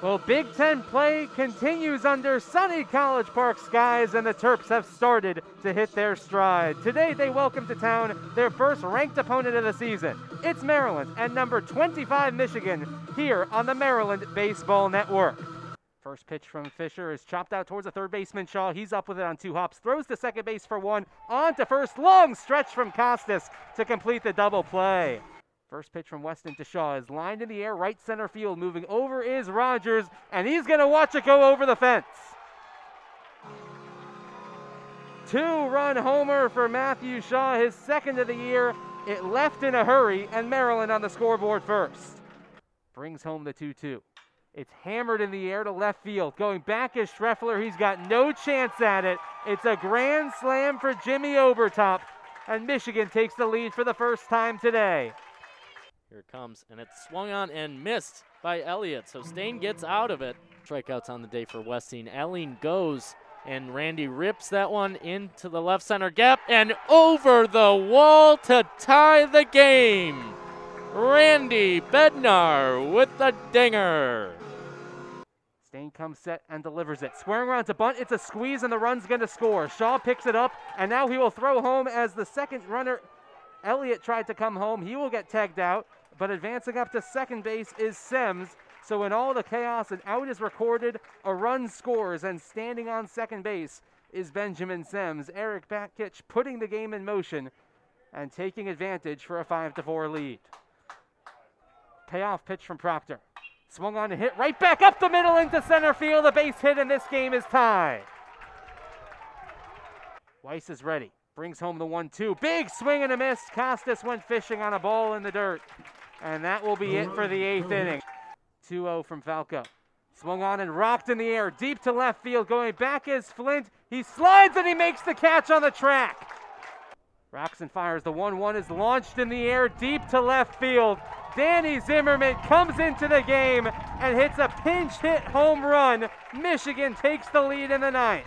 Well, Big Ten play continues under sunny College Park skies, and the Terps have started to hit their stride. Today, they welcome to town their first ranked opponent of the season. It's Maryland and number 25 Michigan here on the Maryland Baseball Network. First pitch from Fisher is chopped out towards the third baseman Shaw. He's up with it on two hops, throws to second base for one, on to first. Long stretch from Costes to complete the double play. First pitch from Weston to Shaw is lined in the air, right center field. Moving over is Rogers, and he's going to watch it go over the fence. Two run homer for Matthew Shaw, his second of the year. It left in a hurry, and Maryland on the scoreboard first. Brings home the 2 2. It's hammered in the air to left field. Going back is Schreffler. He's got no chance at it. It's a grand slam for Jimmy Obertop, and Michigan takes the lead for the first time today. Here it comes, and it's swung on and missed by Elliott. So Stain gets out of it. Strikeouts on the day for Weston. Elling goes, and Randy rips that one into the left center gap and over the wall to tie the game. Randy Bednar with the dinger. Stain comes set and delivers it. Squaring around to bunt. It's a squeeze, and the run's going to score. Shaw picks it up, and now he will throw home as the second runner, Elliott, tried to come home. He will get tagged out but advancing up to second base is Sems. So in all the chaos, an out is recorded, a run scores, and standing on second base is Benjamin Sems. Erik Bakich putting the game in motion and taking advantage for a 5 to 4 lead. Payoff pitch from Proctor. Swung on and hit right back up the middle into center field. A base hit, and this game is tied. Weiss is ready. Brings home the 1 2. Big swing and a miss. Costes went fishing on a ball in the dirt. And that will be it for the eighth inning. 2 0 from Falco. Swung on and rocked in the air, deep to left field. Going back is Flint. He slides and he makes the catch on the track. Rocks and fires. The 1 1 is launched in the air, deep to left field. Danny Zimmerman comes into the game and hits a pinch hit home run. Michigan takes the lead in the ninth.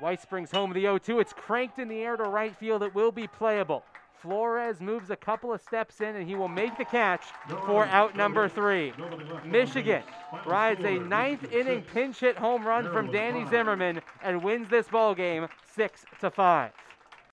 White Springs home the 0 2. It's cranked in the air to right field. It will be playable. Flores moves a couple of steps in and he will make the catch for out number three. Michigan rides a ninth inning pinch hit home run from Danny Zimmerman and wins this ball game six to five.